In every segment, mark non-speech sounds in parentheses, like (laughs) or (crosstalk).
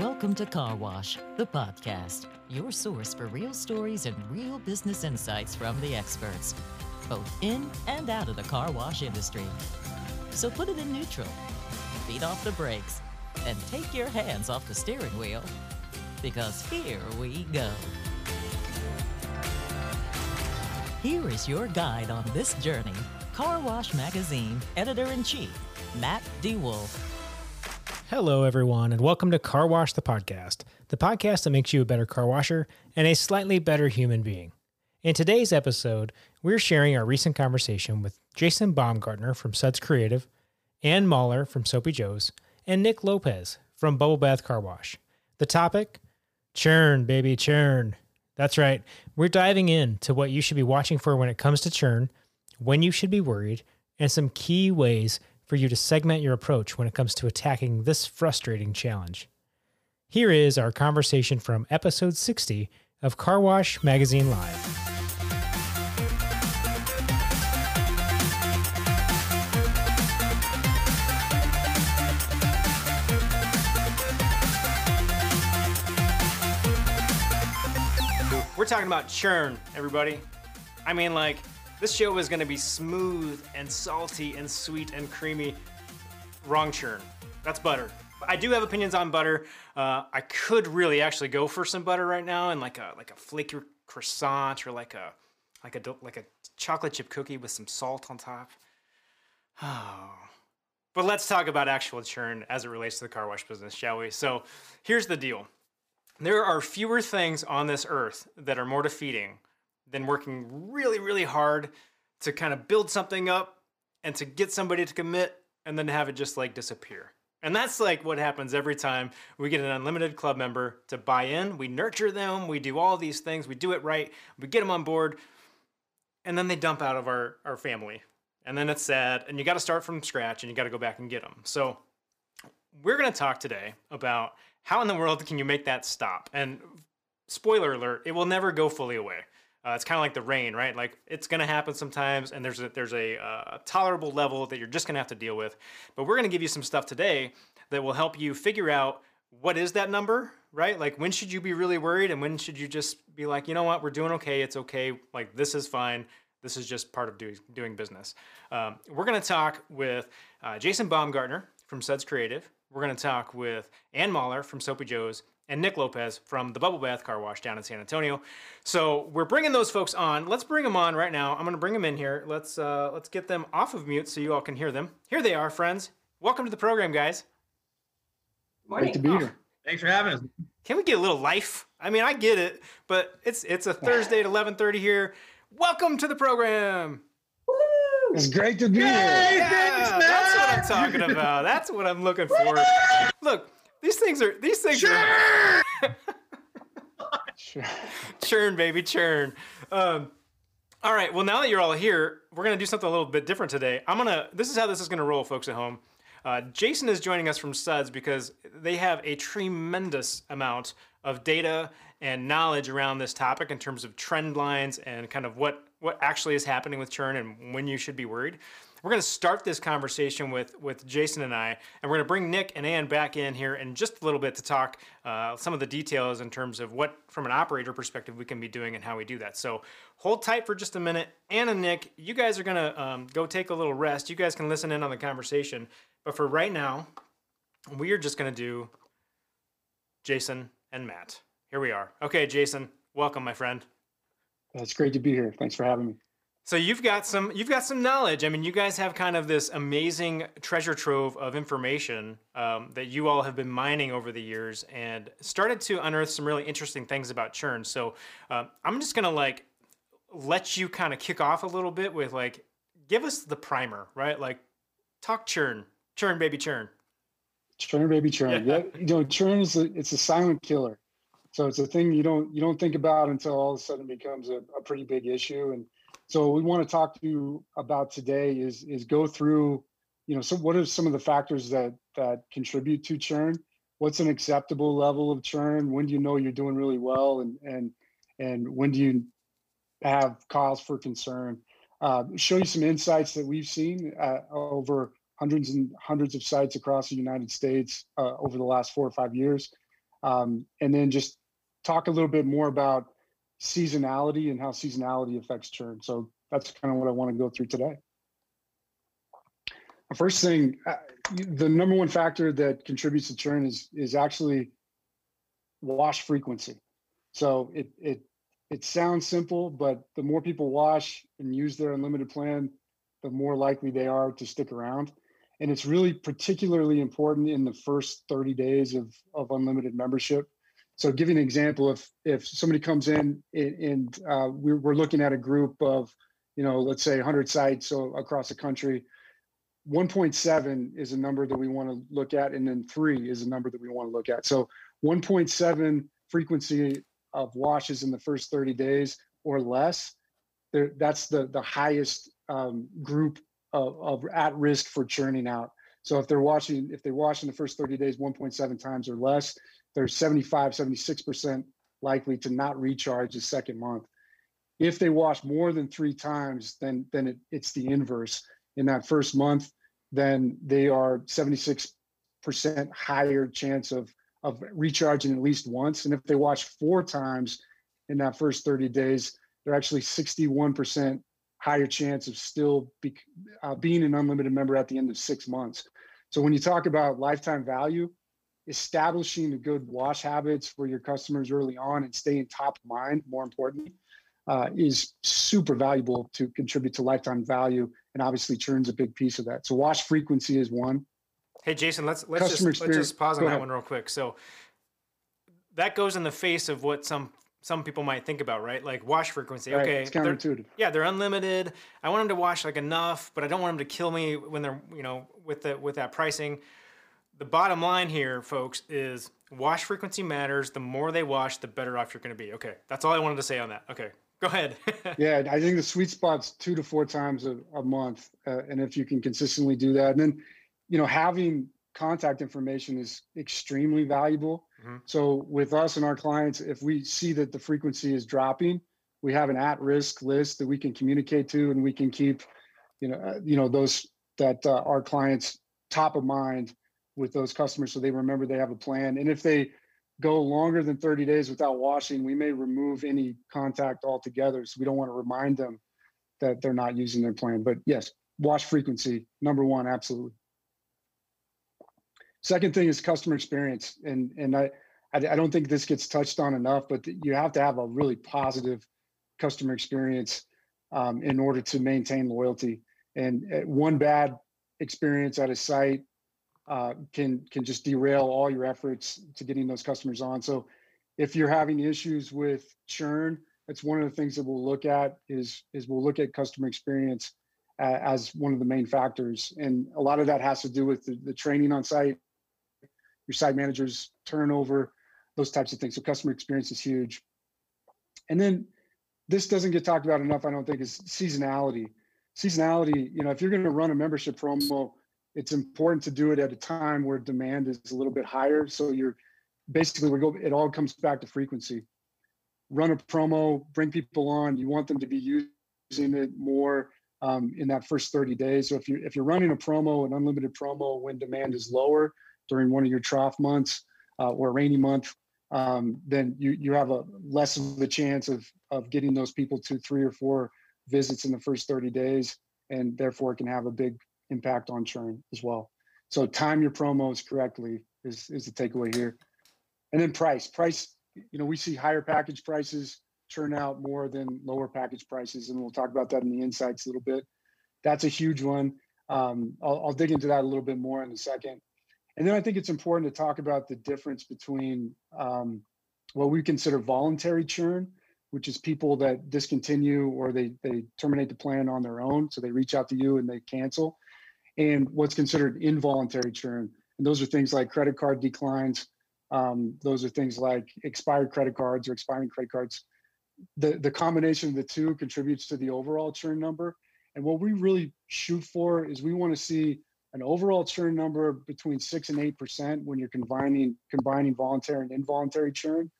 Welcome to Car Wash, the podcast, your source for real stories and real business insights from the experts, both in and out of the car wash industry. So put it in neutral, beat off the brakes, and take your hands off the steering wheel, because here we go. Here is your guide on this journey Car Wash Magazine editor in chief, Matt DeWolf. Hello, everyone, and welcome to Car Wash the Podcast, the podcast that makes you a better car washer and a slightly better human being. In today's episode, we're sharing our recent conversation with Jason Baumgartner from Suds Creative, Anne Mauler from Soapy Joe's, and Nick Lopez from Bubble Bath Car Wash. The topic? Churn, baby, churn. That's right. We're diving into what you should be watching for when it comes to churn, when you should be worried, and some key ways for you to segment your approach when it comes to attacking this frustrating challenge. Here is our conversation from episode 60 of Car Wash Magazine Live. We're talking about churn, everybody. I mean, like, this show is to be smooth and salty and sweet and creamy. Wrong churn. That's butter. I do have opinions on butter. Uh, I could really actually go for some butter right now and like a like a flaky croissant or like a like a like a chocolate chip cookie with some salt on top. Oh. (sighs) But let's talk about actual churn as it relates to the car wash business, shall we? So, here's the deal. There are fewer things on this earth that are more defeating than working really, really hard to kind of build something up and to get somebody to commit and then have it just like disappear. And that's like what happens every time we get an unlimited club member to buy in. We nurture them, we do all these things, we do it right, we get them on board, and then they dump out of our, our family. And then it's sad, and you got to start from scratch and you got to go back and get them. So, we're to talk today about how in the world can you make that stop? And spoiler alert, it will never go fully away. Uh, it's kind of like the rain, right? Like it's going to happen sometimes, and there's a, there's a uh, tolerable level that you're just going to have to deal with. But we're going to give you some stuff today that will help you figure out what is that number, right? Like when should you be really worried, and when should you just be like, you know what, we're doing okay, it's okay, like this is fine. This is just part of doing doing business. Um, we're going to talk with uh, Jason Baumgartner from Suds Creative. We're going to talk with Anne Mauler from Soapy Joe's and Nick Lopez from the Bubble Bath Car Wash down in San Antonio. So we're bringing those folks on. Let's bring them on right now. I'm going to bring them in here. Let's uh, let's get them off of mute so you all can hear them. Here they are, friends. Welcome to the program, guys. Great to be here. Thanks for having us. Can we get a little life? I mean, I get it, but it's it's a Thursday at 11:30 here. Welcome to the program. It's great to be Yay, here. Yeah, thanks, that's what I'm talking about. That's what I'm looking for. Look, these things are these things are Sure. (laughs) churn, baby, churn. Um, all right. Well, now that you're all here, we're gonna do something a little bit different today. I'm gonna. This is how this is gonna roll, folks at home. Uh, Jason is joining us from Suds because they have a tremendous amount of data and knowledge around this topic in terms of trend lines and kind of what what actually is happening with churn and when you should be worried. We're going to start this conversation with with Jason and I, and we're going to bring Nick and Anne back in here in just a little bit to talk uh, some of the details in terms of what, from an operator perspective, we can be doing and how we do that. So hold tight for just a minute. Anne and Nick, you guys are going to um, go take a little rest. You guys can listen in on the conversation, but for right now, we are just going to do Jason and Matt. Here we are. Okay, Jason, welcome, my friend. It's great to be here. Thanks for having me. So you've got some you've got some knowledge. I mean, you guys have kind of this amazing treasure trove of information um, that you all have been mining over the years, and started to unearth some really interesting things about churn. So um, I'm just gonna like let you kind of kick off a little bit with like give us the primer, right? Like talk churn, churn, baby, churn. Churn, baby, churn. Yeah. You know, churn is a, it's a silent killer. So it's a thing you don't you don't think about until all of a sudden it becomes a, a pretty big issue. And so we want to talk to you about today is is go through, you know, so what are some of the factors that that contribute to churn? What's an acceptable level of churn? When do you know you're doing really well, and and and when do you have cause for concern? Uh, show you some insights that we've seen uh, over hundreds and hundreds of sites across the United States uh, over the last four or five years. um, and then just talk a little bit more about seasonality and how seasonality affects churn. So that's kind of what I want to go through today. The first thing, uh, the number one factor that contributes to churn is is actually wash frequency. So it it it sounds simple, but the more people wash and use their unlimited plan, the more likely they are to stick around. And it's really particularly important in the first 30 days of, of unlimited membership. So, give you an example, if if somebody comes in and, uh, we're, we're looking at a group of, you know, let's say 100 sites so across the country, 1.7 is a number that we want to look at, and then three is a number that we want to look at. So, 1.7 frequency of washes in the first 30 days or less, that's the the highest um, group of, of at risk for churning out. So if they're watching, if they wash in the first 30 days 1.7 times or less, they're 75, 76% likely to not recharge the second month. If they wash more than three times, then then it, it's the inverse. In that first month, then they are 76% higher chance of of recharging at least once. And if they wash four times in that first 30 days, they're actually 61% higher chance of still be, uh, being an unlimited member at the end of six months. So when you talk about lifetime value, establishing good wash habits for your customers early on and staying top of mind, more importantly, uh, is super valuable to contribute to lifetime value. And obviously, churn's a big piece of that. So wash frequency is one. Hey Jason, let's let's Customer just let's just pause on that one real quick. So that goes in the face of what some some people might think about, right? Like wash frequency. Right. Okay, it's counterintuitive. They're, yeah, they're unlimited. I want them to wash like enough, but I don't want them to kill me when they're you know with the with that pricing. The bottom line here, folks, is wash frequency matters. The more they wash, the better off you're going to be. Okay, that's all I wanted to say on that. Okay, go ahead. (laughs) yeah, I think the sweet spot's two to four times a, a month, uh, and if you can consistently do that, and then you know, having contact information is extremely valuable. Mm-hmm. So with us and our clients, if we see that the frequency is dropping, we have an at-risk list that we can communicate to, and we can keep, you know, uh, you know those that uh, our clients top of mind with those customers, so they remember they have a plan. And if they go longer than 30 days without washing, we may remove any contact altogether. So we don't want to remind them that they're not using their plan. But yes, wash frequency number one, absolutely. Second thing is customer experience, and and I I don't think this gets touched on enough, but you have to have a really positive customer experience um, in order to maintain loyalty. And uh, one bad experience at a site uh, can can just derail all your efforts to getting those customers on. So if you're having issues with churn, that's one of the things that we'll look at is is we'll look at customer experience uh, as one of the main factors. And a lot of that has to do with the, the training on site, your site managers turnover, those types of things. So customer experience is huge. And then this doesn't get talked about enough, I don't think, is seasonality. Seasonality, you know, if you're going to run a membership promo, it's important to do it at a time where demand is a little bit higher. So you're basically we go it all comes back to frequency. Run a promo, bring people on. You want them to be using it more um, in that first 30 days. So if you if you're running a promo, an unlimited promo when demand is lower, during one of your trough months uh, or a rainy month, um, then you you have a less of a chance of of getting those people to three or four visits in the first 30 days, and therefore it can have a big impact on churn as well. So time your promos correctly is is the takeaway here, and then price. Price, you know, we see higher package prices churn out more than lower package prices, and we'll talk about that in the insights a little bit. That's a huge one. Um, I'll, I'll dig into that a little bit more in a second. And then I think it's important to talk about the difference between um, what we consider voluntary churn, which is people that discontinue or they they terminate the plan on their own, so they reach out to you and they cancel, and what's considered involuntary churn. And those are things like credit card declines. Um, those are things like expired credit cards or expiring credit cards. The the combination of the two contributes to the overall churn number. And what we really shoot for is we want to see an overall churn number between six and eight percent when you're combining combining voluntary and involuntary churn.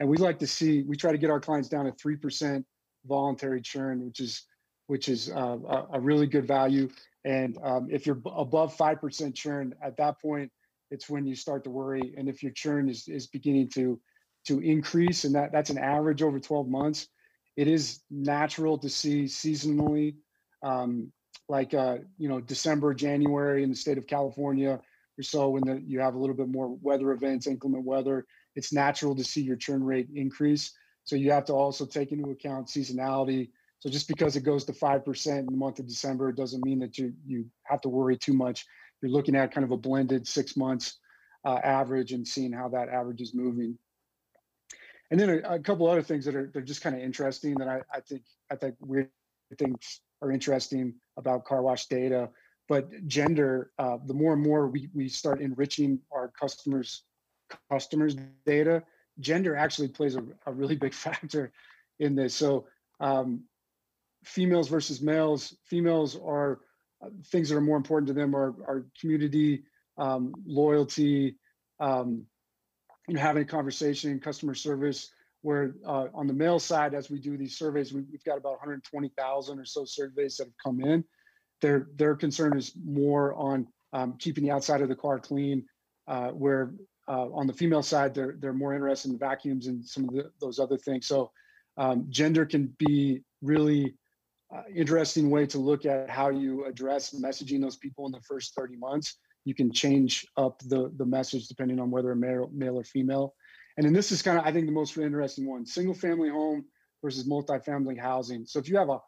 And we like to see we try to get our clients down to three percent voluntary churn, which is which is uh, a, a, really good value. And um, if you're above five percent churn, at that point it's when you start to worry. And if your churn is is beginning to to increase, and that that's an average over 12 months, it is natural to see seasonally, um, like uh, you know December, January in the state of California or so, when the, you have a little bit more weather events, inclement weather, it's natural to see your churn rate increase. So you have to also take into account seasonality. So just because it goes to five percent in the month of December, doesn't mean that you you have to worry too much. You're looking at kind of a blended six months uh, average and seeing how that average is moving. And then a, a couple other things that are they're just kind of interesting that I, I think I think weird things are interesting about car wash data. But gender, uh, the more and more we, we start enriching our customers customers data, gender actually plays a, a really big (laughs) factor in this. So um, females versus males, females are uh, things that are more important to them are, are community, um, loyalty, um, you know, having a conversation, customer service, where uh, on the male side, as we do these surveys, we, have got about 120,000 or so surveys that have come in. Their, their concern is more on um, keeping the outside of the car clean, uh, where uh, on the female side, they're, they're more interested in vacuums and some of the, those other things. So um, gender can be really uh, interesting way to look at how you address messaging those people in the first 30 months. You can change up the, the message depending on whether a male, male or female. And then this is kind of, I think, the most interesting one single family home versus multifamily housing. So if you have a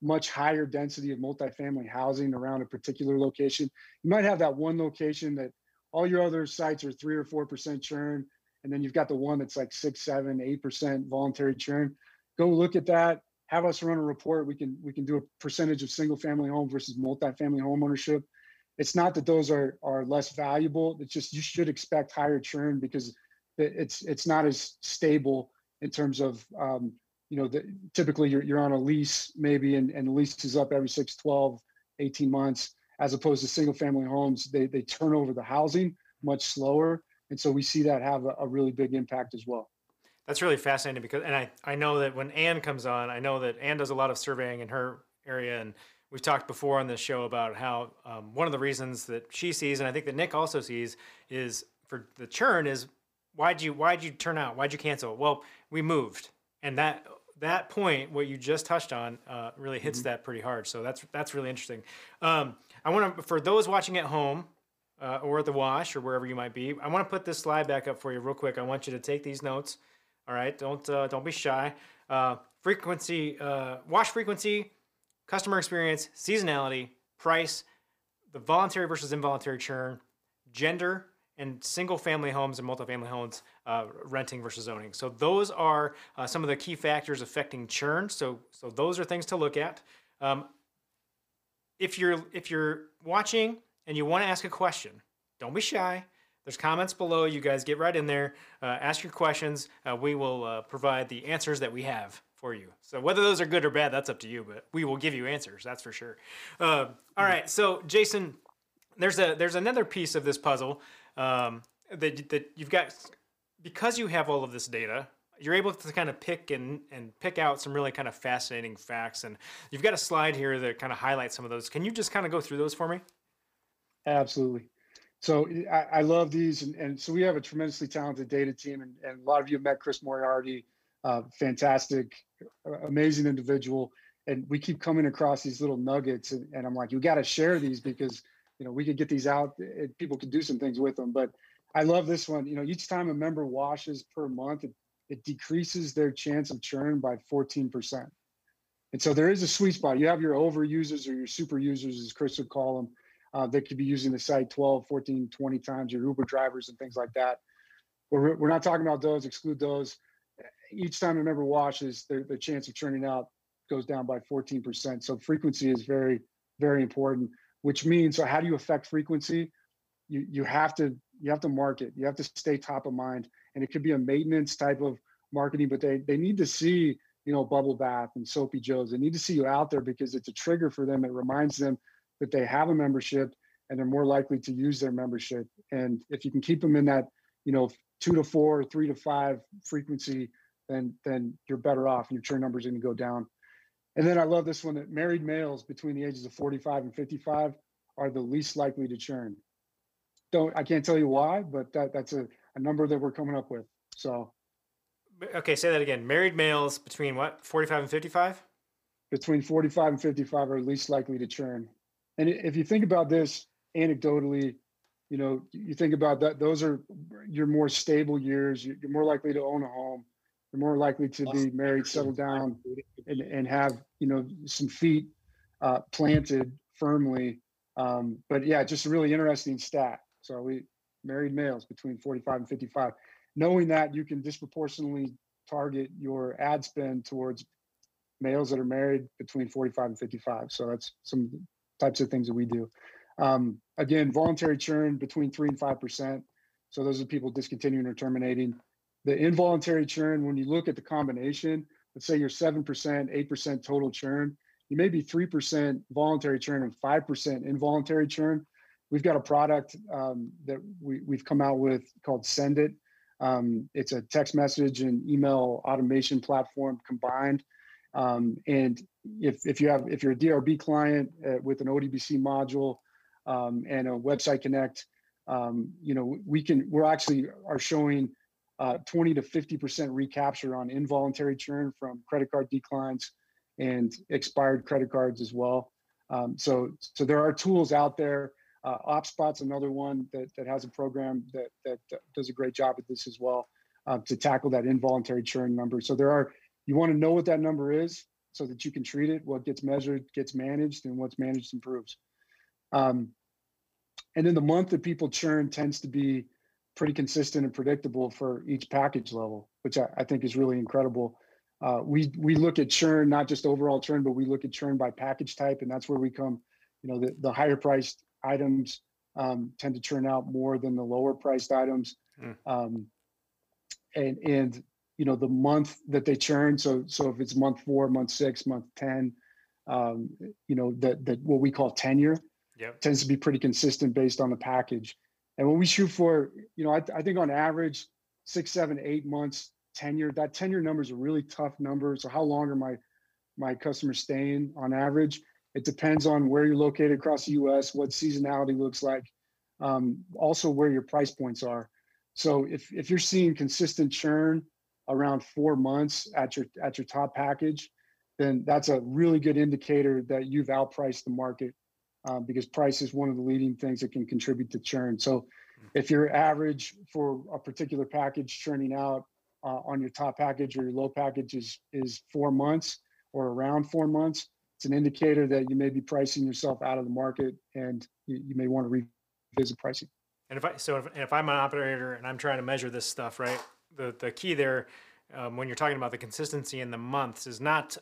much higher density of multifamily housing around a particular location, you might have that one location that all your other sites are three or four percent churn. And then you've got the one that's like six, seven, eight percent voluntary churn. Go look at that. Have us run a report. We can we can do a percentage of single family home versus multifamily home ownership. It's not that those are are less valuable. It's just you should expect higher churn because it's it's not as stable in terms of um, you know the, typically you're, you're on a lease maybe and, and the lease is up every 6 12 18 months as opposed to single family homes they, they turn over the housing much slower and so we see that have a, a really big impact as well that's really fascinating because and I, I know that when anne comes on i know that anne does a lot of surveying in her area and we've talked before on this show about how um, one of the reasons that she sees and i think that nick also sees is for the churn is why'd you why'd you turn out? Why'd you cancel? Well, we moved, and that that point, what you just touched on, uh, really hits mm-hmm. that pretty hard. So that's that's really interesting. Um, I want to for those watching at home. Uh, or at the wash or wherever you might be. I want to put this slide back up for you real quick. I want you to take these notes. All right, don't uh, don't be shy. Uh, frequency, uh, wash frequency, customer experience, seasonality, price, the voluntary versus involuntary churn, gender, and single family homes and multifamily homes uh, renting versus owning. So those are uh, some of the key factors affecting churn. So so those are things to look at. Um, if you're if you're watching and you want to ask a question, don't be shy. There's comments below. You guys get right in there. Uh, ask your questions. Uh, we will uh, provide the answers that we have for you. So whether those are good or bad, that's up to you. But we will give you answers. That's for sure. Uh, all right. So Jason, there's a there's another piece of this puzzle um, that, that you've got because you have all of this data you're able to kind of pick and, and pick out some really kind of fascinating facts and you've got a slide here that kind of highlights some of those can you just kind of go through those for me absolutely so i, I love these and, and, so we have a tremendously talented data team and, and a lot of you have met chris moriarty uh, fantastic amazing individual and we keep coming across these little nuggets and, and i'm like you got to share these because you know, we could get these out. It, people could do some things with them. But I love this one. You know, each time a member washes per month, it, it decreases their chance of churn by 14%. And so there is a sweet spot. You have your over users or your super users, as Chris would call them, uh, that could be using the site 12, 14, 20 times, your Uber drivers and things like that. We're, we're not talking about those, exclude those. Each time a member washes, their, their chance of churning out goes down by 14%. So frequency is very, very important which means so how do you affect frequency you you have to you have to market you have to stay top of mind and it could be a maintenance type of marketing but they they need to see you know bubble bath and soapy joe's they need to see you out there because it's a trigger for them it reminds them that they have a membership and they're more likely to use their membership and if you can keep them in that you know two to four three to five frequency then then you're better off and your churn numbers are going to go down and then I love this one that married males between the ages of 45 and 55 are the least likely to churn. don't I can't tell you why, but that that's a, a number that we're coming up with. So Okay, say that again. Married males between what, 45 and 55? between 45 and 55 are least likely to churn. And if you think about this anecdotally, you know, you think about that, those are your more stable years. You- You're more likely to own a home. You're more likely to be married, settle down, (laughs) and, and have, you know, some feet uh, planted firmly. Um, but yeah, just a really interesting stat. So we married males between 45 and 55. Knowing that you can disproportionately target your ad spend towards males that are married between 45 and 55. So that's some types of things that we do. Um, again, voluntary churn between three and five percent. So those are people discontinuing or terminating. The involuntary churn, when you look at the combination, let's say you're seven percent, eight percent total churn, you may be three percent voluntary churn and five percent involuntary churn. We've got a product um, that we, we've come out with called Send It. Um, it's a text message and email automation platform combined. Um, and if, if you have if you're a DRB client uh, with an ODBC module um, and a website connect, um, you know we can we're actually are showing uh, 20 to 50 percent recapture on involuntary churn from credit card declines and expired credit cards as well. Um, so so there are tools out there. Uh, OpSpot's another one that that has a program that that does a great job at this as well uh, to tackle that involuntary churn number. So there are you want to know what that number is so that you can treat it. What gets measured gets managed, and what's managed improves. Um, and then the month that people churn tends to be pretty consistent and predictable for each package level, which I, I think is really incredible. Uh, we we look at churn not just overall churn, but we look at churn by package type, and that's where we come. You know, the, the higher priced items um, tend to churn out more than the lower priced items. Mm. Um, and and you know the month that they churn. So so if it's month four month six month 10 um, you know that that what we call tenure Yep. tends to be pretty consistent based on the package. And when we shoot for you know i, I think on average six seven eight months tenure that tenure number is a really tough number. So how long are my my customers staying on average? It depends on where you're located across the us what seasonality looks like um, also where your price points are. So if if you're seeing consistent churn around four months at your at your top package, then that's a really good indicator that you've outpriced the market um, because price is one of the leading things that can contribute to churn. So if your average for a particular package churning out uh, on your top package or your low package is is four months or around four months, it's an indicator that you may be pricing yourself out of the market and you, you may want to revisit pricing. And if I so if, if I'm an operator and I'm trying to measure this stuff, right? The the key there, um, when you're talking about the consistency in the months, is not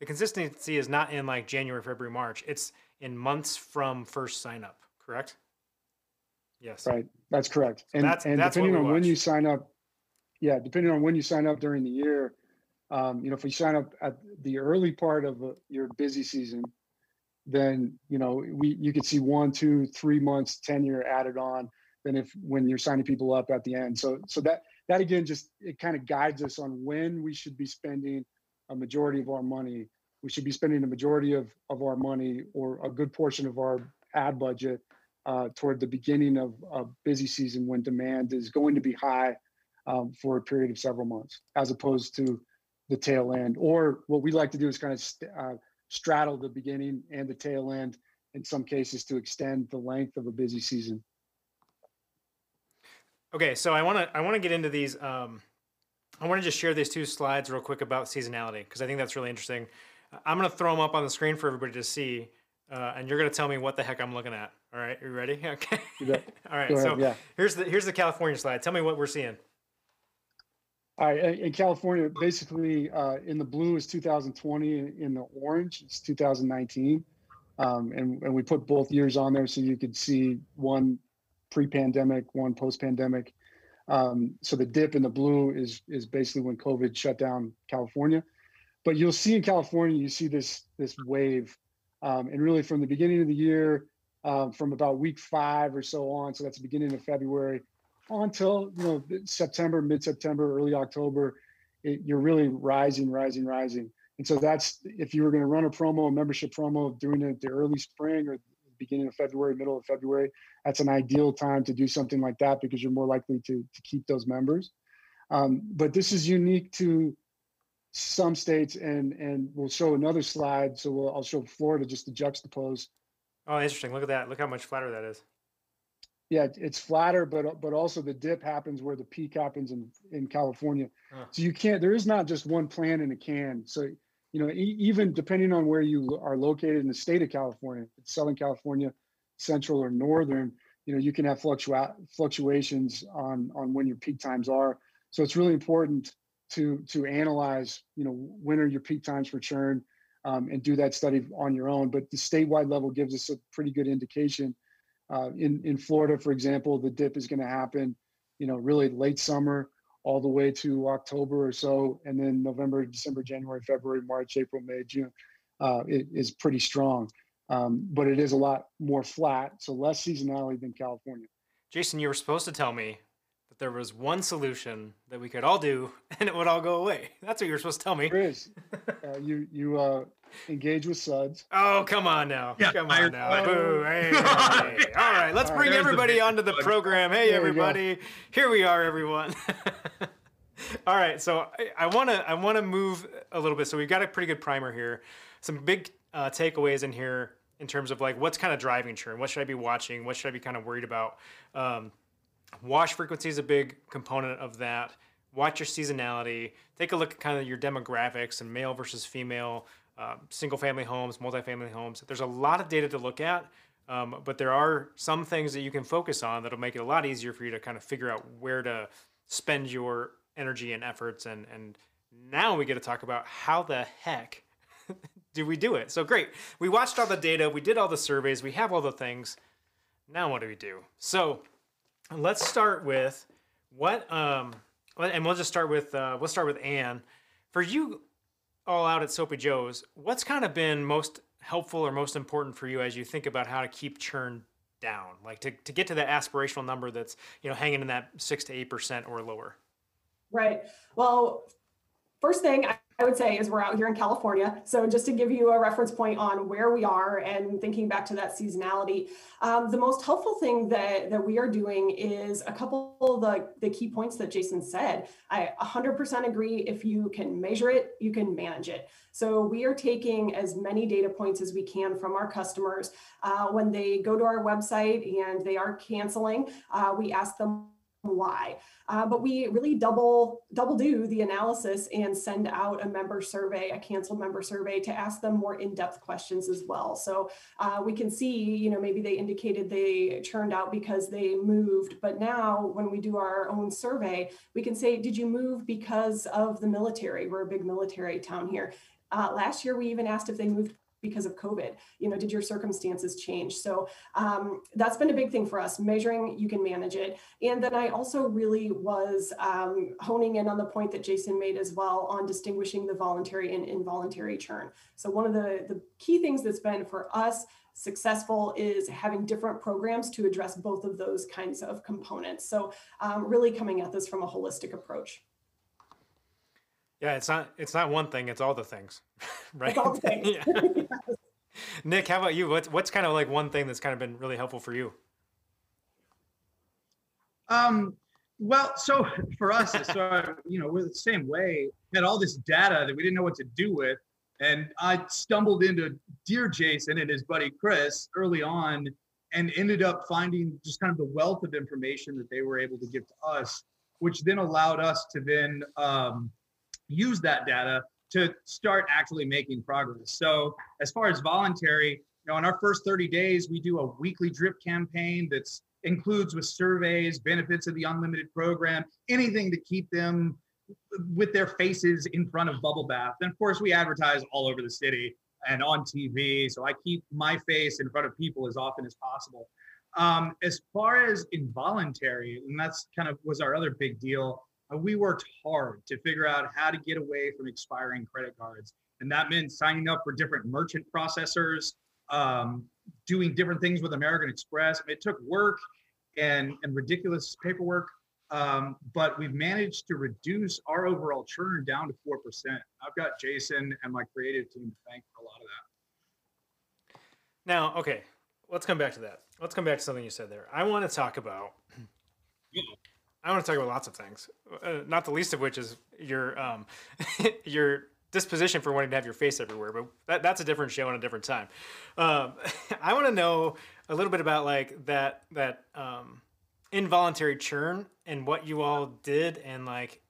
the consistency is not in like January, February, March. It's in months from first sign up. Correct? Yes. Right. That's correct. And, that's- and that's depending we on when you sign up, yeah, depending on when you sign up during the year, um, you know, if you sign up at the early part of uh, your busy season, then you know we you could see one, two, three months tenure added on than if when you're signing people up at the end. So so that that again just it kind of guides us on when we should be spending a majority of our money. We should be spending a majority of of our money or a good portion of our ad budget uh, toward the beginning of a busy season when demand is going to be high um, for a period of several months, as opposed to the tail end. Or what we like to do is kind of st- uh, straddle the beginning and the tail end in some cases to extend the length of a busy season. Okay, so I want to I want to get into these. Um, I want to just share these two slides real quick about seasonality because I think that's really interesting. I'm going to throw them up on the screen for everybody to see, uh, and you're going to tell me what the heck I'm looking at. All right, you ready? (laughs) Okay. You. (laughs) All right. Ahead, so yeah. here's the here's the California slide. Tell me what we're seeing. All right, in California, basically uh, in the blue is 2020, in in the orange it's 2019, um, and and we put both years on there so you could see one pre-pandemic, one post-pandemic. Um, so the dip in the blue is is basically when COVID shut down California, but you'll see in California you see this this wave, um, and really from the beginning of the year, um, from about week five or so on, so that's the beginning of February until you know September, mid-September, early October, it, you're really rising, rising, rising. And so that's if you were going to run a promo, a membership promo, doing it the early spring or beginning of February, middle of February. That's an ideal time to do something like that because you're more likely to to keep those members. Um, but this is unique to some states, and and we'll show another slide. So we'll, I'll show Florida just to juxtapose. Oh, interesting. Look at that. Look how much flatter that is. Yeah, it's flatter, but but also the dip happens where the peak happens in in California. Huh. So you can't. There is not just one plant in a can. So you know, e- even depending on where you are located in the state of California, Southern California, Central or Northern, you know, you can have fluctua- fluctuations on on when your peak times are. So it's really important to to analyze, you know, when are your peak times for churn, um, and do that study on your own. But the statewide level gives us a pretty good indication. Uh, in in Florida, for example, the dip is going to happen, you know, really late summer all the way to October or so, and then November, December, January, February, March, April, May, June, uh, it is pretty strong. Um, but it is a lot more flat, so less seasonality than California. Jason, you were supposed to tell me that there was one solution that we could all do (laughs) and it would all go away. That's what you were supposed to tell me. There is. Uh, you you uh, engage with suds. Oh, come on now. Yeah, come on now. Oh. Boo. Hey, (laughs) hey. All right, let's All right, bring there's the everybody big onto the plug. program. Hey, There everybody. Here we are, everyone. (laughs) All right, so I want to I want to move a little bit. So we've got a pretty good primer here. Some big uh, takeaways in here in terms of like what's kind of driving churn. What should I be watching? What should I be kind of worried about? Um, wash frequency is a big component of that. Watch your seasonality. Take a look at kind of your demographics and male versus female, um, single family homes, multifamily homes. There's a lot of data to look at, um, but there are some things that you can focus on that'll make it a lot easier for you to kind of figure out where to spend your energy and efforts. And, and now we get to talk about how the heck (laughs) do we do it? So great. We watched all the data, we did all the surveys, we have all the things. Now what do we do? So let's start with what um and we'll just start with uh we'll start with Anne. For you all out at Soapy Joe's, what's kind of been most helpful or most important for you as you think about how to keep churn down? Like to, to get to that aspirational number that's, you know, hanging in that six to eight percent or lower. Right. Well, first thing I I would say is we're out here in California. So just to give you a reference point on where we are and thinking back to that seasonality, um, the most helpful thing that, that we are doing is a couple of the, the key points that Jason said. I 100% agree. If you can measure it, you can manage it. So we are taking as many data points as we can from our customers. Uh, when they go to our website and they are canceling, uh, we ask them why. Uh, but we really double double do the analysis and send out a member survey, a canceled member survey to ask them more in-depth questions as well. So uh, we can see, you know, maybe they indicated they churned out because they moved, but now when we do our own survey, we can say, did you move because of the military? We're a big military town here. Uh, last year, we even asked if they moved because of COVID. You know, did your circumstances change? So um, that's been a big thing for us. Measuring, you can manage it. And then I also really was um, honing in on the point that Jason made as well on distinguishing the voluntary and involuntary churn. So one of the, the key things that's been for us successful is having different programs to address both of those kinds of components. So um, really coming at this from a holistic approach. Yeah, it's not it's not one thing, it's all the things. (laughs) right? It's all the things. (laughs) (laughs) Nick, how about you? What's what's kind of like one thing that's kind of been really helpful for you? Um, well, so (laughs) for us, so you know, we're the same way. Had all this data that we didn't know what to do with, and I stumbled into Dear Jason and his buddy Chris early on, and ended up finding just kind of the wealth of information that they were able to give to us, which then allowed us to then um, use that data to start actually making progress. So as far as voluntary, you know, in our first 30 days, we do a weekly drip campaign that's includes with surveys, benefits of the unlimited program, anything to keep them with their faces in front of bubble bath. And of course, we advertise all over the city and on TV. So I keep my face in front of people as often as possible. Um, as far as involuntary, and that's kind of was our other big deal. We worked hard to figure out how to get away from expiring credit cards, and that meant signing up for different merchant processors, um, doing different things with American Express. It took work and and ridiculous paperwork, um, but we've managed to reduce our overall churn down to four percent. I've got Jason and my creative team to thank for a lot of that. Now, okay, let's come back to that. Let's come back to something you said there. I want to talk about. I want to talk about lots of things, uh, not the least of which is your um, (laughs) your disposition for wanting to have your face everywhere. But that, that's a different show and a different time. Um, (laughs) I want to know a little bit about like that that um, involuntary churn and what you all did and like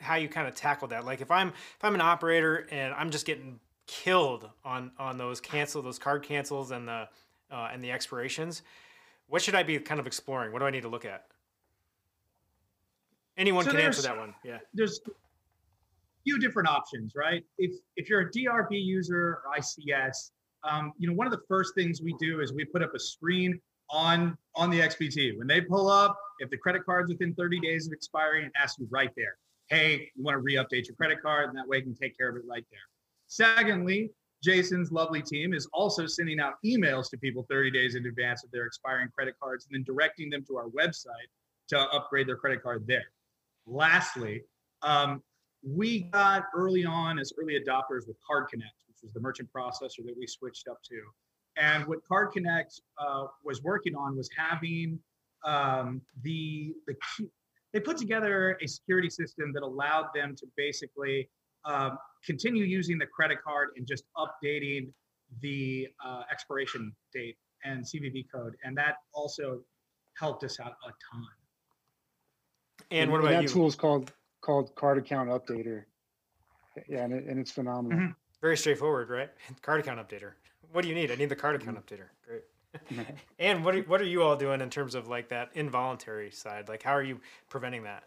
how you kind of tackled that. Like if I'm if I'm an operator and I'm just getting killed on on those cancel those card cancels and the uh, and the expirations, what should I be kind of exploring? What do I need to look at? Anyone So can answer that one. Yeah. there's a few different options, right? If if you're a DRB user or ICS, um, you know one of the first things we do is we put up a screen on on the XPT. When they pull up, if the credit card's within 30 days of expiring, it asks you right there, hey, you want to re-update your credit card, and that way you can take care of it right there. Secondly, Jason's lovely team is also sending out emails to people 30 days in advance of their expiring credit cards and then directing them to our website to upgrade their credit card there. Lastly, um, we got early on as early adopters with Card Connect, which was the merchant processor that we switched up to. And what Card Connect uh, was working on was having um, the the they put together a security system that allowed them to basically um, continue using the credit card and just updating the uh, expiration date and CVV code, and that also helped us out a ton. And what about that you? tool is called called Card Account Updater. Yeah, and, it, and it's phenomenal. Mhm. Very straightforward, right? (laughs) Card account updater. What do you need? I need the card account updater. Great. (laughs) (laughs) And what are, what are you all doing in terms of like that involuntary side? Like, how are you preventing that?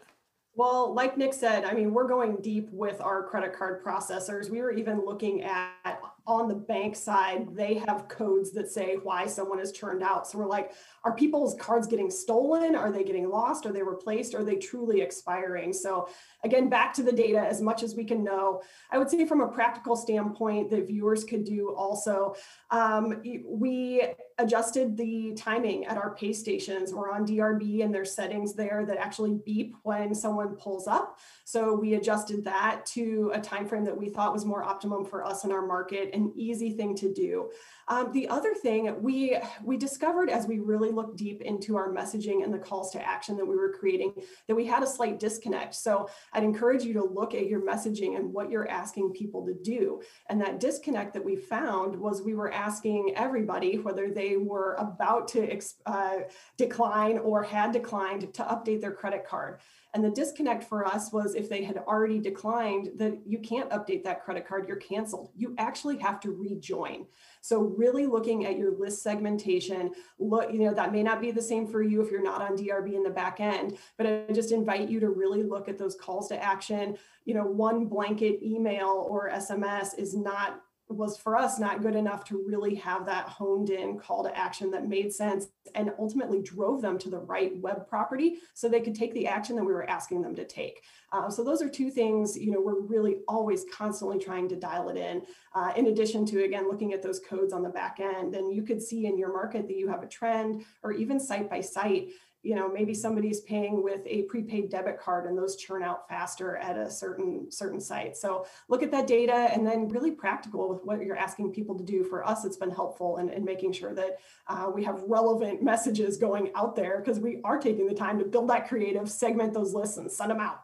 Well, like Nick said, I mean, we're going deep with our credit card processors. We were even looking at on the bank side, they have codes that say why someone is turned out. So we're like, are people's cards getting stolen? Are they getting lost? Are they replaced? Are they truly expiring? So again, back to the data as much as we can know. I would say from a practical standpoint that viewers could do also, um, we adjusted the timing at our pay stations. We're on DRB and there's settings there that actually beep when someone pulls up. So we adjusted that to a time frame that we thought was more optimum for us in our market, an easy thing to do. Um, the other thing we we discovered as we really looked deep into our messaging and the calls to action that we were creating that we had a slight disconnect. So I'd encourage you to look at your messaging and what you're asking people to do. And that disconnect that we found was we were asking everybody whether they were about to uh, decline or had declined to update their credit card. And the disconnect for us was if they had already declined, that you can't update that credit card, you're canceled. You actually have to rejoin. So really looking at your list segmentation, look, you know, that may not be the same for you if you're not on DRB in the back end, but I just invite you to really look at those calls to action. You know, one blanket email or SMS is not was for us not good enough to really have that honed in call to action that made sense and ultimately drove them to the right web property so they could take the action that we were asking them to take. Uh, so those are two things, you know, we're really always constantly trying to dial it in. Uh, in addition to, again, looking at those codes on the back end, and you could see in your market that you have a trend or even site by site, you know, maybe somebody's paying with a prepaid debit card and those churn out faster at a certain certain site. So look at that data and then really practical with what you're asking people to do. For us, it's been helpful in, in making sure that uh, we have relevant messages going out there because we are taking the time to build that creative, segment those lists, and send them out.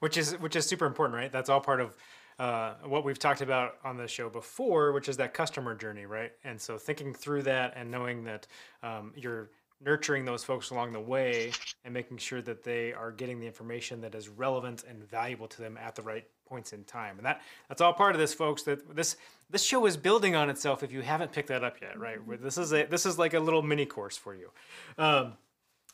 which is which is super important, right? That's all part of uh, what we've talked about on the show before, which is that customer journey, right? And so thinking through that and knowing that um, you're nurturing those folks along the way and making sure that they are getting the information that is relevant and valuable to them at the right points in time. And that that's all part of this, folks. That this this show is building on itself. If you haven't picked that up yet, right? Where This is a this is like a little mini course for you. Um,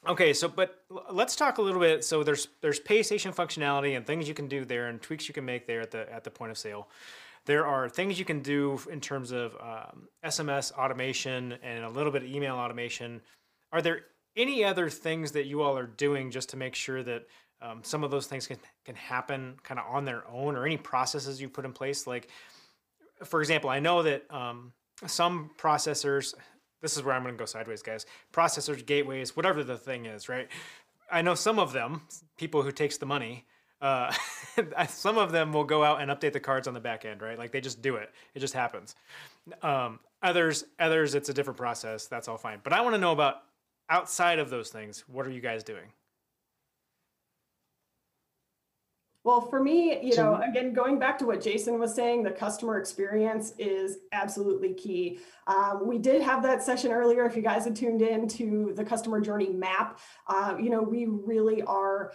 Okay, so but let's talk a little bit. So there's there's pay station functionality and things you can do there and tweaks you can make there at the at the point of sale. There are things you can do in terms of um, SMS automation and a little bit of email automation. Are there any other things that you all are doing just to make sure that um, some of those things can can happen kind of on their own, or any processes you put in place? Like, for example, I know that um, some processors. This is where I'm going to go sideways, guys. Processors, gateways, whatever the thing is, right? I know some of them, people who takes the money, uh, (laughs) some of them will go out and update the cards on the back end, right? Like they just do it. It just happens. Um, others others it's a different process. That's all fine. But I want to know about outside of those things. What are you guys doing? Well, for me, you know, again, going back to what Jason was saying, the customer experience is absolutely key. Um, we did have that session earlier. If you guys had tuned in to the customer journey map, uh, you know, we really are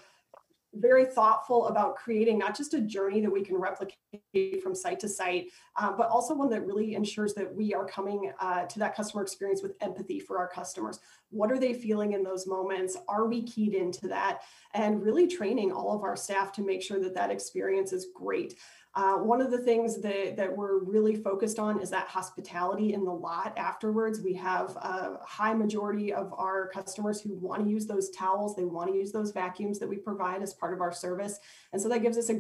very thoughtful about creating not just a journey that we can replicate from site to site, uh, but also one that really ensures that we are coming uh, to that customer experience with empathy for our customers. What are they feeling in those moments? Are we keyed into that? And really training all of our staff to make sure that that experience is great. Uh, one of the things that, that we're really focused on is that hospitality in the lot afterwards. We have a high majority of our customers who want to use those towels, they want to use those vacuums that we provide as part of our service. And so that gives us a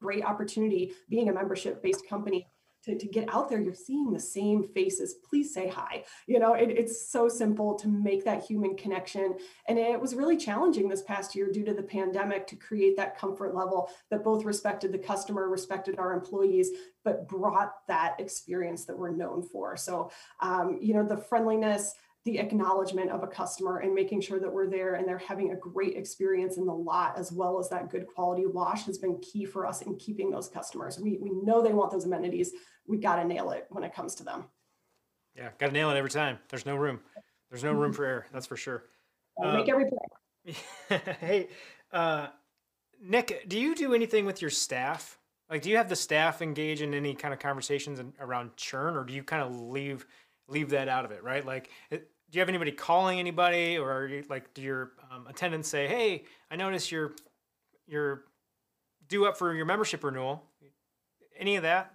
great opportunity being a membership based company to, to get out there you're seeing the same faces please say hi you know it, it's so simple to make that human connection and it was really challenging this past year due to the pandemic to create that comfort level that both respected the customer respected our employees but brought that experience that we're known for so um, you know the friendliness the acknowledgement of a customer and making sure that we're there and they're having a great experience in the lot as well as that good quality wash has been key for us in keeping those customers. We, we know they want those amenities. We got to nail it when it comes to them. Yeah, got to nail it every time. There's no room. There's no room for error. That's for sure. Uh, make every play. (laughs) hey, uh, Nick, do you do anything with your staff? Like, do you have the staff engage in any kind of conversations in, around churn, or do you kind of leave leave that out of it? Right? Like, it, do you have anybody calling anybody, or are you, like, do your um, attendants say, "Hey, I notice you're you're due up for your membership renewal"? Any of that,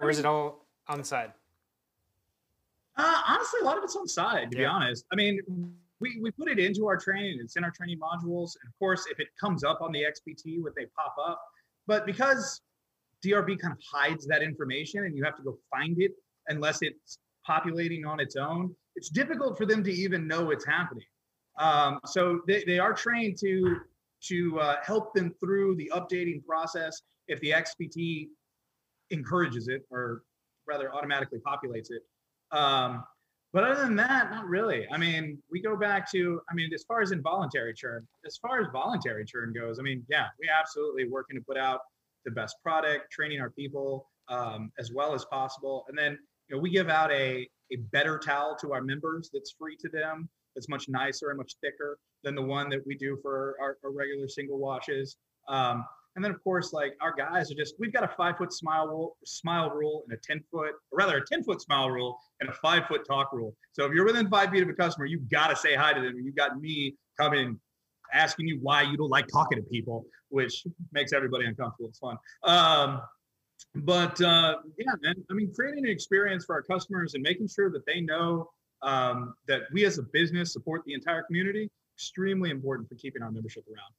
or is it all on the side? Uh, honestly, a lot of it's on the side, to be honest. I mean, we, we put it into our training. It's in our training modules. And of course, if it comes up on the XPT, would they pop up? But because DRB kind of hides that information and you have to go find it unless it's populating on its own, it's difficult for them to even know it's happening. Um, so they, they are trained to to uh, help them through the updating process if the XPT encourages it or rather automatically populates it. Um, but other than that, not really. I mean, we go back to, I mean, as far as involuntary churn, as far as voluntary churn goes, I mean, yeah, we absolutely working to put out the best product, training our people um, as well as possible. And then, you know, we give out a, a better towel to our members that's free to them, that's much nicer and much thicker than the one that we do for our, our regular single washes. Um, and then of course, like our guys are just, we've got a five foot smile rule, smile rule and a 10 foot, or rather a 10 foot smile rule and a five foot talk rule. So if you're within five feet of a customer, you've got to say hi to them. You've got me coming asking you why you don't like talking to people, which makes everybody uncomfortable. It's fun. Um, but uh, yeah, man, I mean, creating an experience for our customers and making sure that they know um, that we as a business support the entire community, extremely important for keeping our membership around.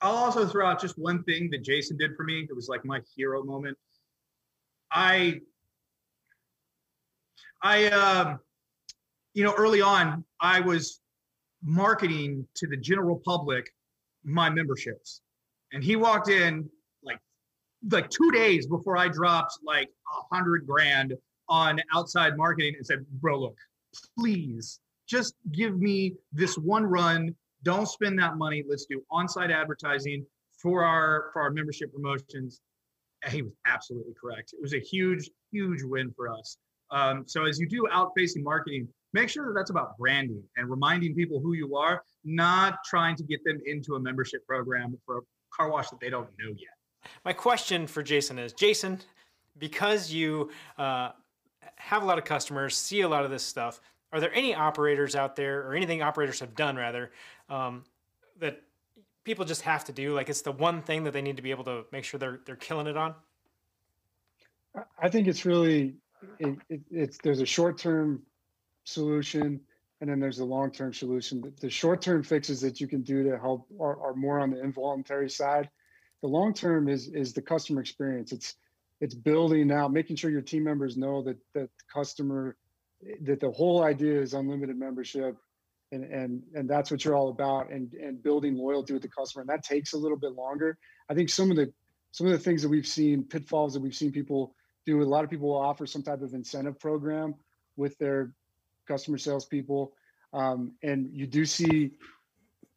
I'll also throw out just one thing that Jason did for me. It was like my hero moment. I, I, um, you know, early on, I was marketing to the general public my memberships, and he walked in like, like two days before I dropped like a hundred grand on outside marketing and said, "Bro, look, please just give me this one run don't spend that money. Let's do on-site advertising for our for our membership promotions. And he was absolutely correct. It was a huge huge win for us. Um, so as you do out-facing marketing make sure that that's about branding and reminding people who you are not trying to get them into a membership program for a car wash that they don't know yet. My question for Jason is Jason, because you uh, have a lot of customers, see a lot of this stuff, are there any operators out there, or anything operators have done rather, um, that people just have to do? Like it's the one thing that they need to be able to make sure they're they're killing it on. I- think it's really, it, it, it's, there's a short-term solution and then there's a long-term solution. The- The short-term fixes that you can do to help are, are more on the involuntary side. The long-term is, is the customer experience. It's, it's building out, making sure your team members know that, that the customer, that the whole idea is unlimited membership. And, and, and that's what you're all about and, and building loyalty with the customer. And that takes a little bit longer. I think some of the, some of the things that we've seen, pitfalls that we've seen people do a lot of people will offer some type of incentive program with their customer salespeople, um, and you do see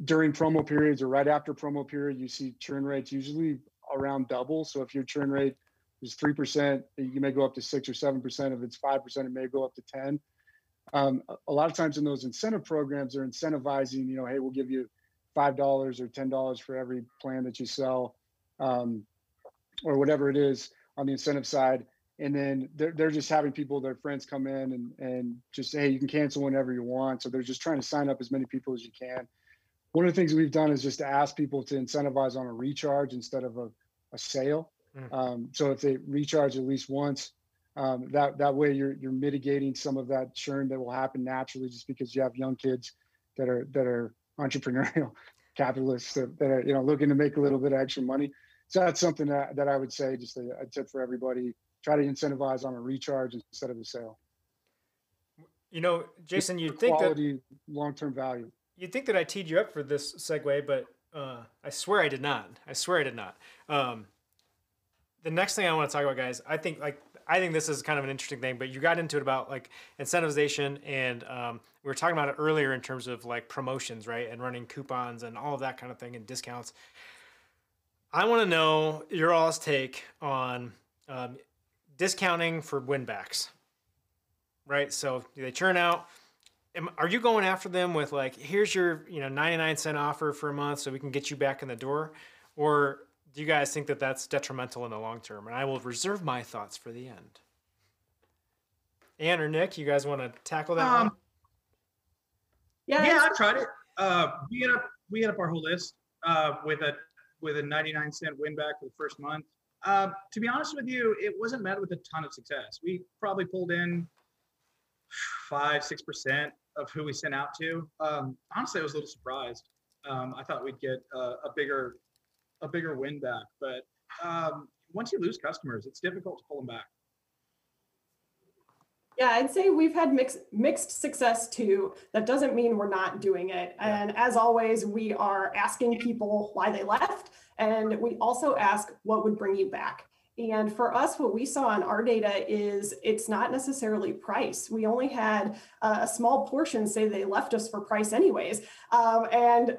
during promo periods or right after promo period, you see churn rates usually around double. So if your churn rate is three percent, you may go up to six or seven percent. If it's five percent, it may go up to ten. Um, a lot of times in those incentive programs, they're incentivizing. You know, hey, we'll give you five dollars or ten dollars for every plan that you sell, um, or whatever it is on the incentive side. And then they're, they're just having people, their friends come in and, and just say, hey, you can cancel whenever you want. So they're just trying to sign up as many people as you can. One of the things we've done is just to ask people to incentivize on a recharge instead of a, a sale. Mm. Um, so if they recharge at least once, um, that that way you're you're mitigating some of that churn that will happen naturally just because you have young kids that are that are entrepreneurial (laughs) capitalists that, that are you know looking to make a little bit of extra money. So that's something that, that I would say just a, a tip for everybody: try to incentivize on a recharge instead of a sale. You know, Jason, you'd think quality, that long-term value. You'd think that I teed you up for this segue, but uh, I swear I did not. I swear I did not. Um, the next thing I want to talk about, guys, I think like I think this is kind of an interesting thing, but you got into it about like incentivization, and um, we were talking about it earlier in terms of like promotions, right, and running coupons and all of that kind of thing and discounts. I want to know your all's take on um, discounting for winbacks, right? So do they churn out. Am, are you going after them with like, here's your you know 99 cent offer for a month, so we can get you back in the door, or do you guys think that that's detrimental in the long term? And I will reserve my thoughts for the end. Anne or Nick, you guys want to tackle that um, one? Yeah, yeah, I tried it. Uh, we had up we had up our whole list uh, with a with a 99 cent win back for the first month. Uh, to be honest with you, it wasn't met with a ton of success. We probably pulled in five, six percent of who we sent out to. Um, honestly, I was a little surprised. Um, I thought we'd get a, a bigger a bigger win back. But um, once you lose customers, it's difficult to pull them back. Yeah, I'd say we've had mixed mixed success too. That doesn't mean we're not doing it. And as always, we are asking people why they left, and we also ask what would bring you back. And for us, what we saw in our data is it's not necessarily price. We only had a small portion say they left us for price, anyways. Um, and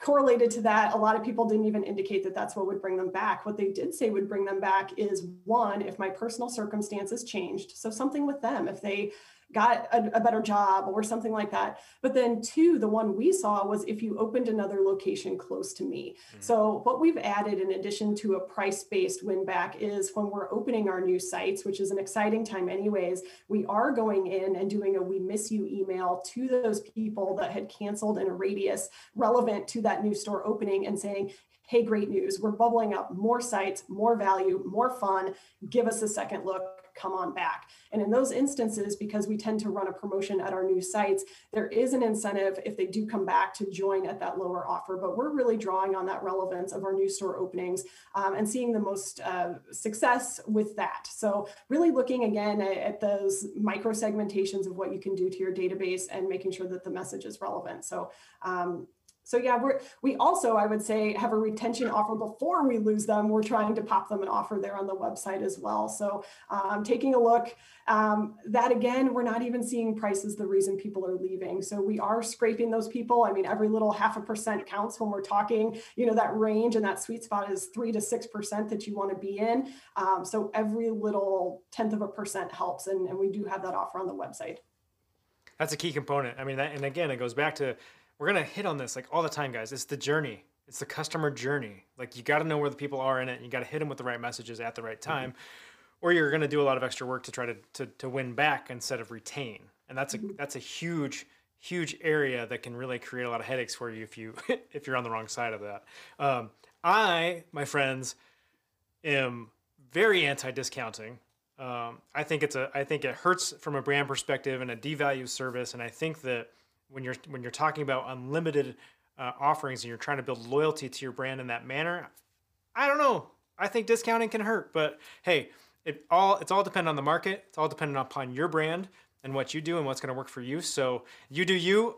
correlated to that, a lot of people didn't even indicate that that's what would bring them back. What they did say would bring them back is one, if my personal circumstances changed. So something with them, if they got a, a, better job or something like that. But then two, the one we saw was if you opened another location close to me. Mm-hmm. So what we've added in addition to a price-based win back is when we're opening our new sites, which is an exciting time anyways, we are going in and doing a we miss you email to those people that had canceled in a radius relevant to that new store opening and saying, hey, great news. We're bubbling up more sites, more value, more fun. Give us a second look come on back. And in those instances, because we tend to run a promotion at our new sites, there is an incentive if they do come back to join at that lower offer. But we're really drawing on that relevance of our new store openings um, and seeing the most uh, success with that. So really looking again at, at those micro segmentations of what you can do to your database and making sure that the message is relevant. So um, so yeah, we're we also I would say have a retention offer before we lose them. We're trying to pop them an offer there on the website as well. So um, taking a look, um, that again, we're not even seeing prices the reason people are leaving. So we are scraping those people. I mean, every little half a percent counts when we're talking. You know that range and that sweet spot is three to six percent that you want to be in. Um, so every little tenth of a percent helps, and, and we do have that offer on the website. That's a key component. I mean, that, and again, it goes back to we're gonna hit on this like all the time, guys. It's the journey. It's the customer journey. Like you got to know where the people are in it. And you got to hit them with the right messages at the right mm-hmm. time, mm-hmm. or you're gonna do a lot of extra work to try to, to to win back instead of retain. And that's a mm-hmm. that's a huge huge area that can really create a lot of headaches for you if you (laughs) if you're on the wrong side of that. Um, I, my friends, am very anti-discounting. Um, I think it's a I think it hurts from a brand perspective and a devalues service, and I think that when you're when you're talking about unlimited uh, offerings and you're trying to build loyalty to your brand in that manner, I don't know. I think discounting can hurt, but hey, it all it's all dependent on the market. It's all dependent upon your brand and what you do and what's going to work for you. So you do you.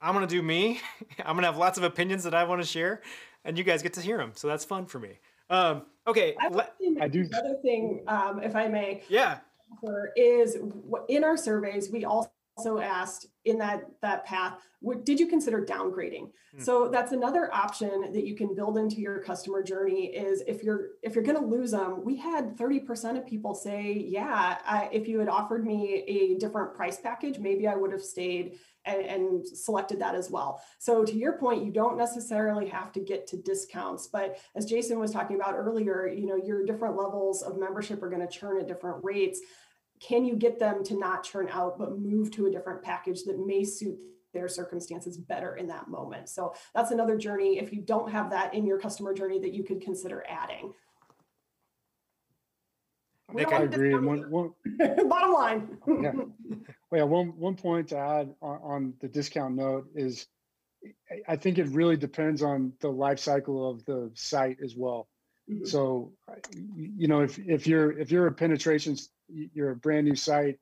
I'm going to do me. (laughs) I'm going to have lots of opinions that I want to share, and you guys get to hear them. So that's fun for me. Um, okay. I, le- I do- Another thing, um, if I may, yeah. is in our surveys, we also asked in that that path, would, did you consider downgrading? Hmm. So that's another option that you can build into your customer journey. Is if you're if you're going to lose them, we had 30% of people say, yeah, I, if you had offered me a different price package, maybe I would have stayed and, and selected that as well. So to your point, you don't necessarily have to get to discounts, but as Jason was talking about earlier, you know, your different levels of membership are going to churn at different rates can you get them to not churn out but move to a different package that may suit their circumstances better in that moment so that's another journey if you don't have that in your customer journey that you could consider adding Nick, I agree. One, one, (laughs) bottom line Yeah. (laughs) well, yeah, one, one point to add on, on the discount note is I think it really depends on the life cycle of the site as well. Mhm. So, you know, if, if you're, if you're a penetration, you're a brand new site,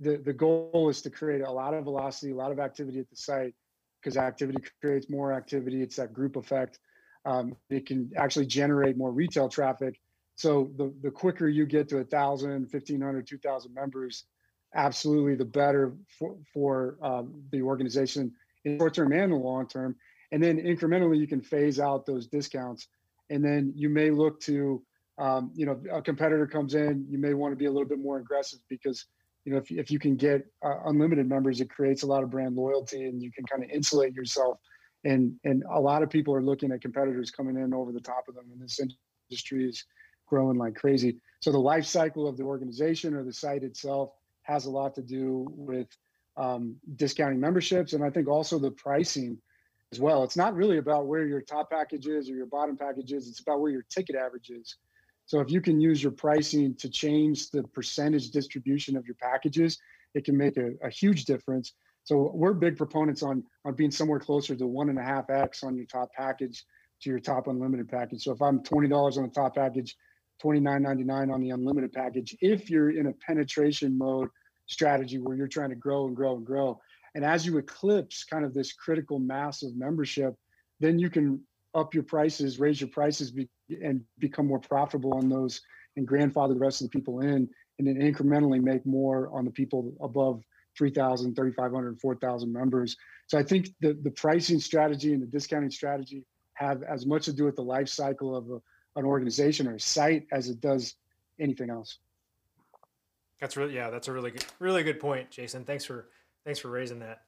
the, the goal is to create a lot of velocity, a lot of activity at the site because activity creates more activity. It's that group effect. Um, it can actually generate more retail traffic. So the, the quicker you get to a thousand, fifteen hundred, two thousand members, absolutely the better for, for um, the organization in short term and the long term. And then incrementally, you can phase out those discounts. And then you may look to, um, you know, a competitor comes in, you may want to be a little bit more aggressive because, you know, if, if you can get uh, unlimited members, it creates a lot of brand loyalty and you can kind of insulate yourself. And, and a lot of people are looking at competitors coming in over the top of them. And this industry is growing like crazy. So the life cycle of the organization or the site itself has a lot to do with um, discounting memberships, and I think also the pricing as well. It's not really about where your top package is or your bottom package is. It's about where your ticket average is. So if you can use your pricing to change the percentage distribution of your packages, it can make a, a huge difference. So we're big proponents on on being somewhere closer to one and a half x on your top package to your top unlimited package. So if I'm twenty dollars on the top package, twenty nine ninety nine on the unlimited package, if you're in a penetration mode strategy where you're trying to grow and grow and grow, and as you eclipse kind of this critical mass of membership, then you can up your prices, raise your prices, be, and become more profitable on those, and grandfather the rest of the people in, and then incrementally make more on the people above 3,000, 3,500, 4,000 members. So I think the, the pricing strategy and the discounting strategy have as much to do with the life cycle of a, an organization or a site as it does anything else. That's really yeah, that's a really good really good point, Jason. Thanks for thanks for raising that.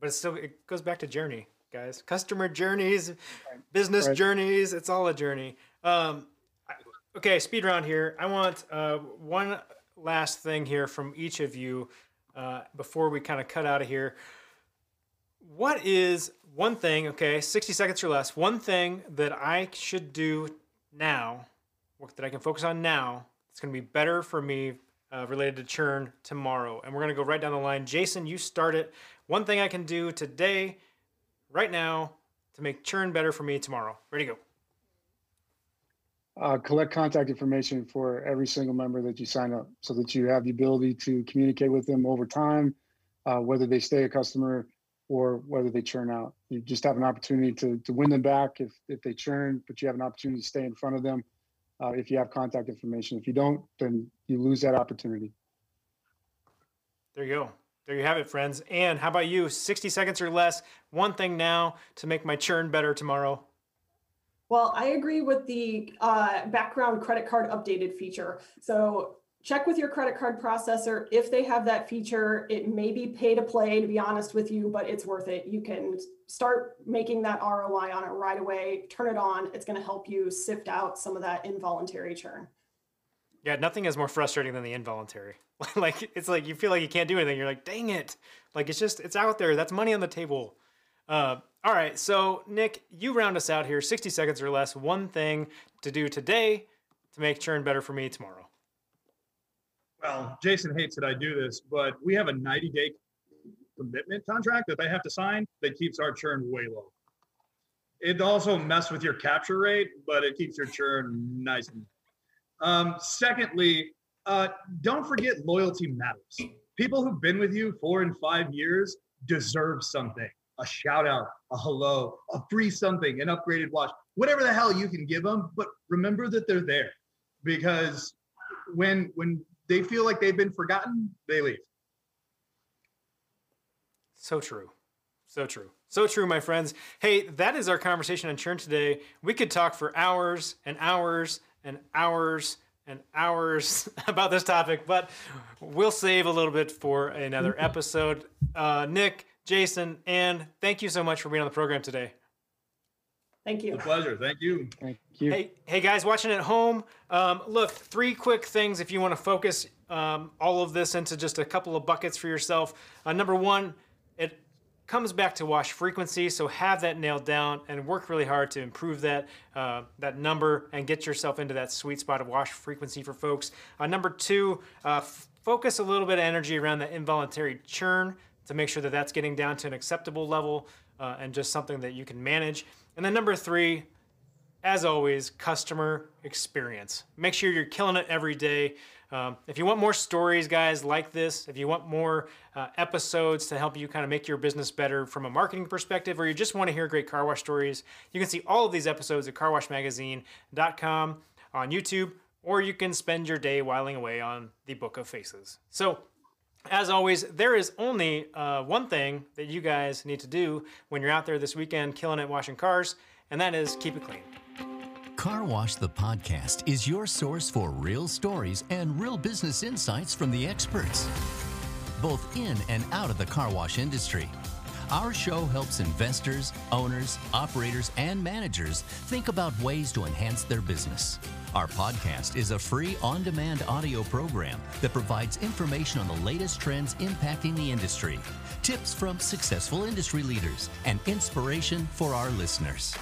But it's still it goes back to journey, guys. Customer journeys, business Right. journeys, it's all a journey. Um okay, speed round here. I want uh one last thing here from each of you uh before we kind of cut out of here. What is one thing, okay, 60 seconds or less, one thing that I should do now, work that I can focus on now, it's going to be better for me uh, related to churn tomorrow. And we're going to go right down the line. Jason, you start it. One thing I can do today, right now, to make churn better for me tomorrow. Ready to go. uh, collect contact information for every single member that you sign up so that you have the ability to communicate with them over time, uh, whether they stay a customer or whether they churn out. You just have an opportunity to, to win them back if, if they churn, but you have an opportunity to stay in front of them uh, if you have contact information. If you don't, then you lose that opportunity. There you go. There you have it, friends. And how about you? 60 seconds or less. One thing now to make my churn better tomorrow. Well, I agree with the uh, background credit card updated feature. So check with your credit card processor if they have that feature. It may be pay to play, to be honest with you, but it's worth it. You can start making that ROI on it right away. Turn it on. It's going to help you sift out some of that involuntary churn. Yeah, nothing is more frustrating than the involuntary. (laughs) like it's like you feel like you can't do anything. You're like, dang it! Like it's just it's out there. That's money on the table. Uh, all right, so Nick, you round us out here. 60 seconds or less. One thing to do today to make churn better for me tomorrow. Well, Jason hates that I do this, but we have a 90 day commitment contract that they have to sign that keeps our churn way low. It also messes with your capture rate, but it keeps your churn nice and um, secondly, uh, don't forget loyalty matters. People who've been with you four and five years deserve something a shout out, a hello, a free something, an upgraded watch, whatever the hell you can give them. But remember that they're there because when when they feel like they've been forgotten, they leave. So true. So true. So true, my friends. Hey, that is our conversation on churn today. We could talk for hours and hours and hours and hours (laughs) about this topic, but we'll save a little bit for another (laughs) episode. Uh, Nick, Jason, and thank you so much for being on the program today. Thank you. A pleasure. Thank you. Thank you. Hey, hey guys, watching at home. Um, look, three quick things if you want to focus um, all of this into just a couple of buckets for yourself. Uh, number one, it comes back to wash frequency, so have that nailed down and work really hard to improve that uh, that number and get yourself into that sweet spot of wash frequency for folks. Uh, number two, uh, f- focus a little bit of energy around the involuntary churn to make sure that that's getting down to an acceptable level uh, and just something that you can manage. And then number three, as always, customer experience. Make sure you're killing it every day. Um, if you want more stories, guys, like this, if you want more uh, episodes to help you kind of make your business better from a marketing perspective, or you just want to hear great car wash stories, you can see all of these episodes at carwashmagazine.com on YouTube, or you can spend your day whiling away on the Book of Faces. So, as always, there is only uh, one thing that you guys need to do when you're out there this weekend killing it washing cars, and that is keep it clean. Car Wash the Podcast is your source for real stories and real business insights from the experts, both in and out of the car wash industry. Our show helps investors, owners, operators, and managers think about ways to enhance their business. Our podcast is a free on demand audio program that provides information on the latest trends impacting the industry, tips from successful industry leaders, and inspiration for our listeners.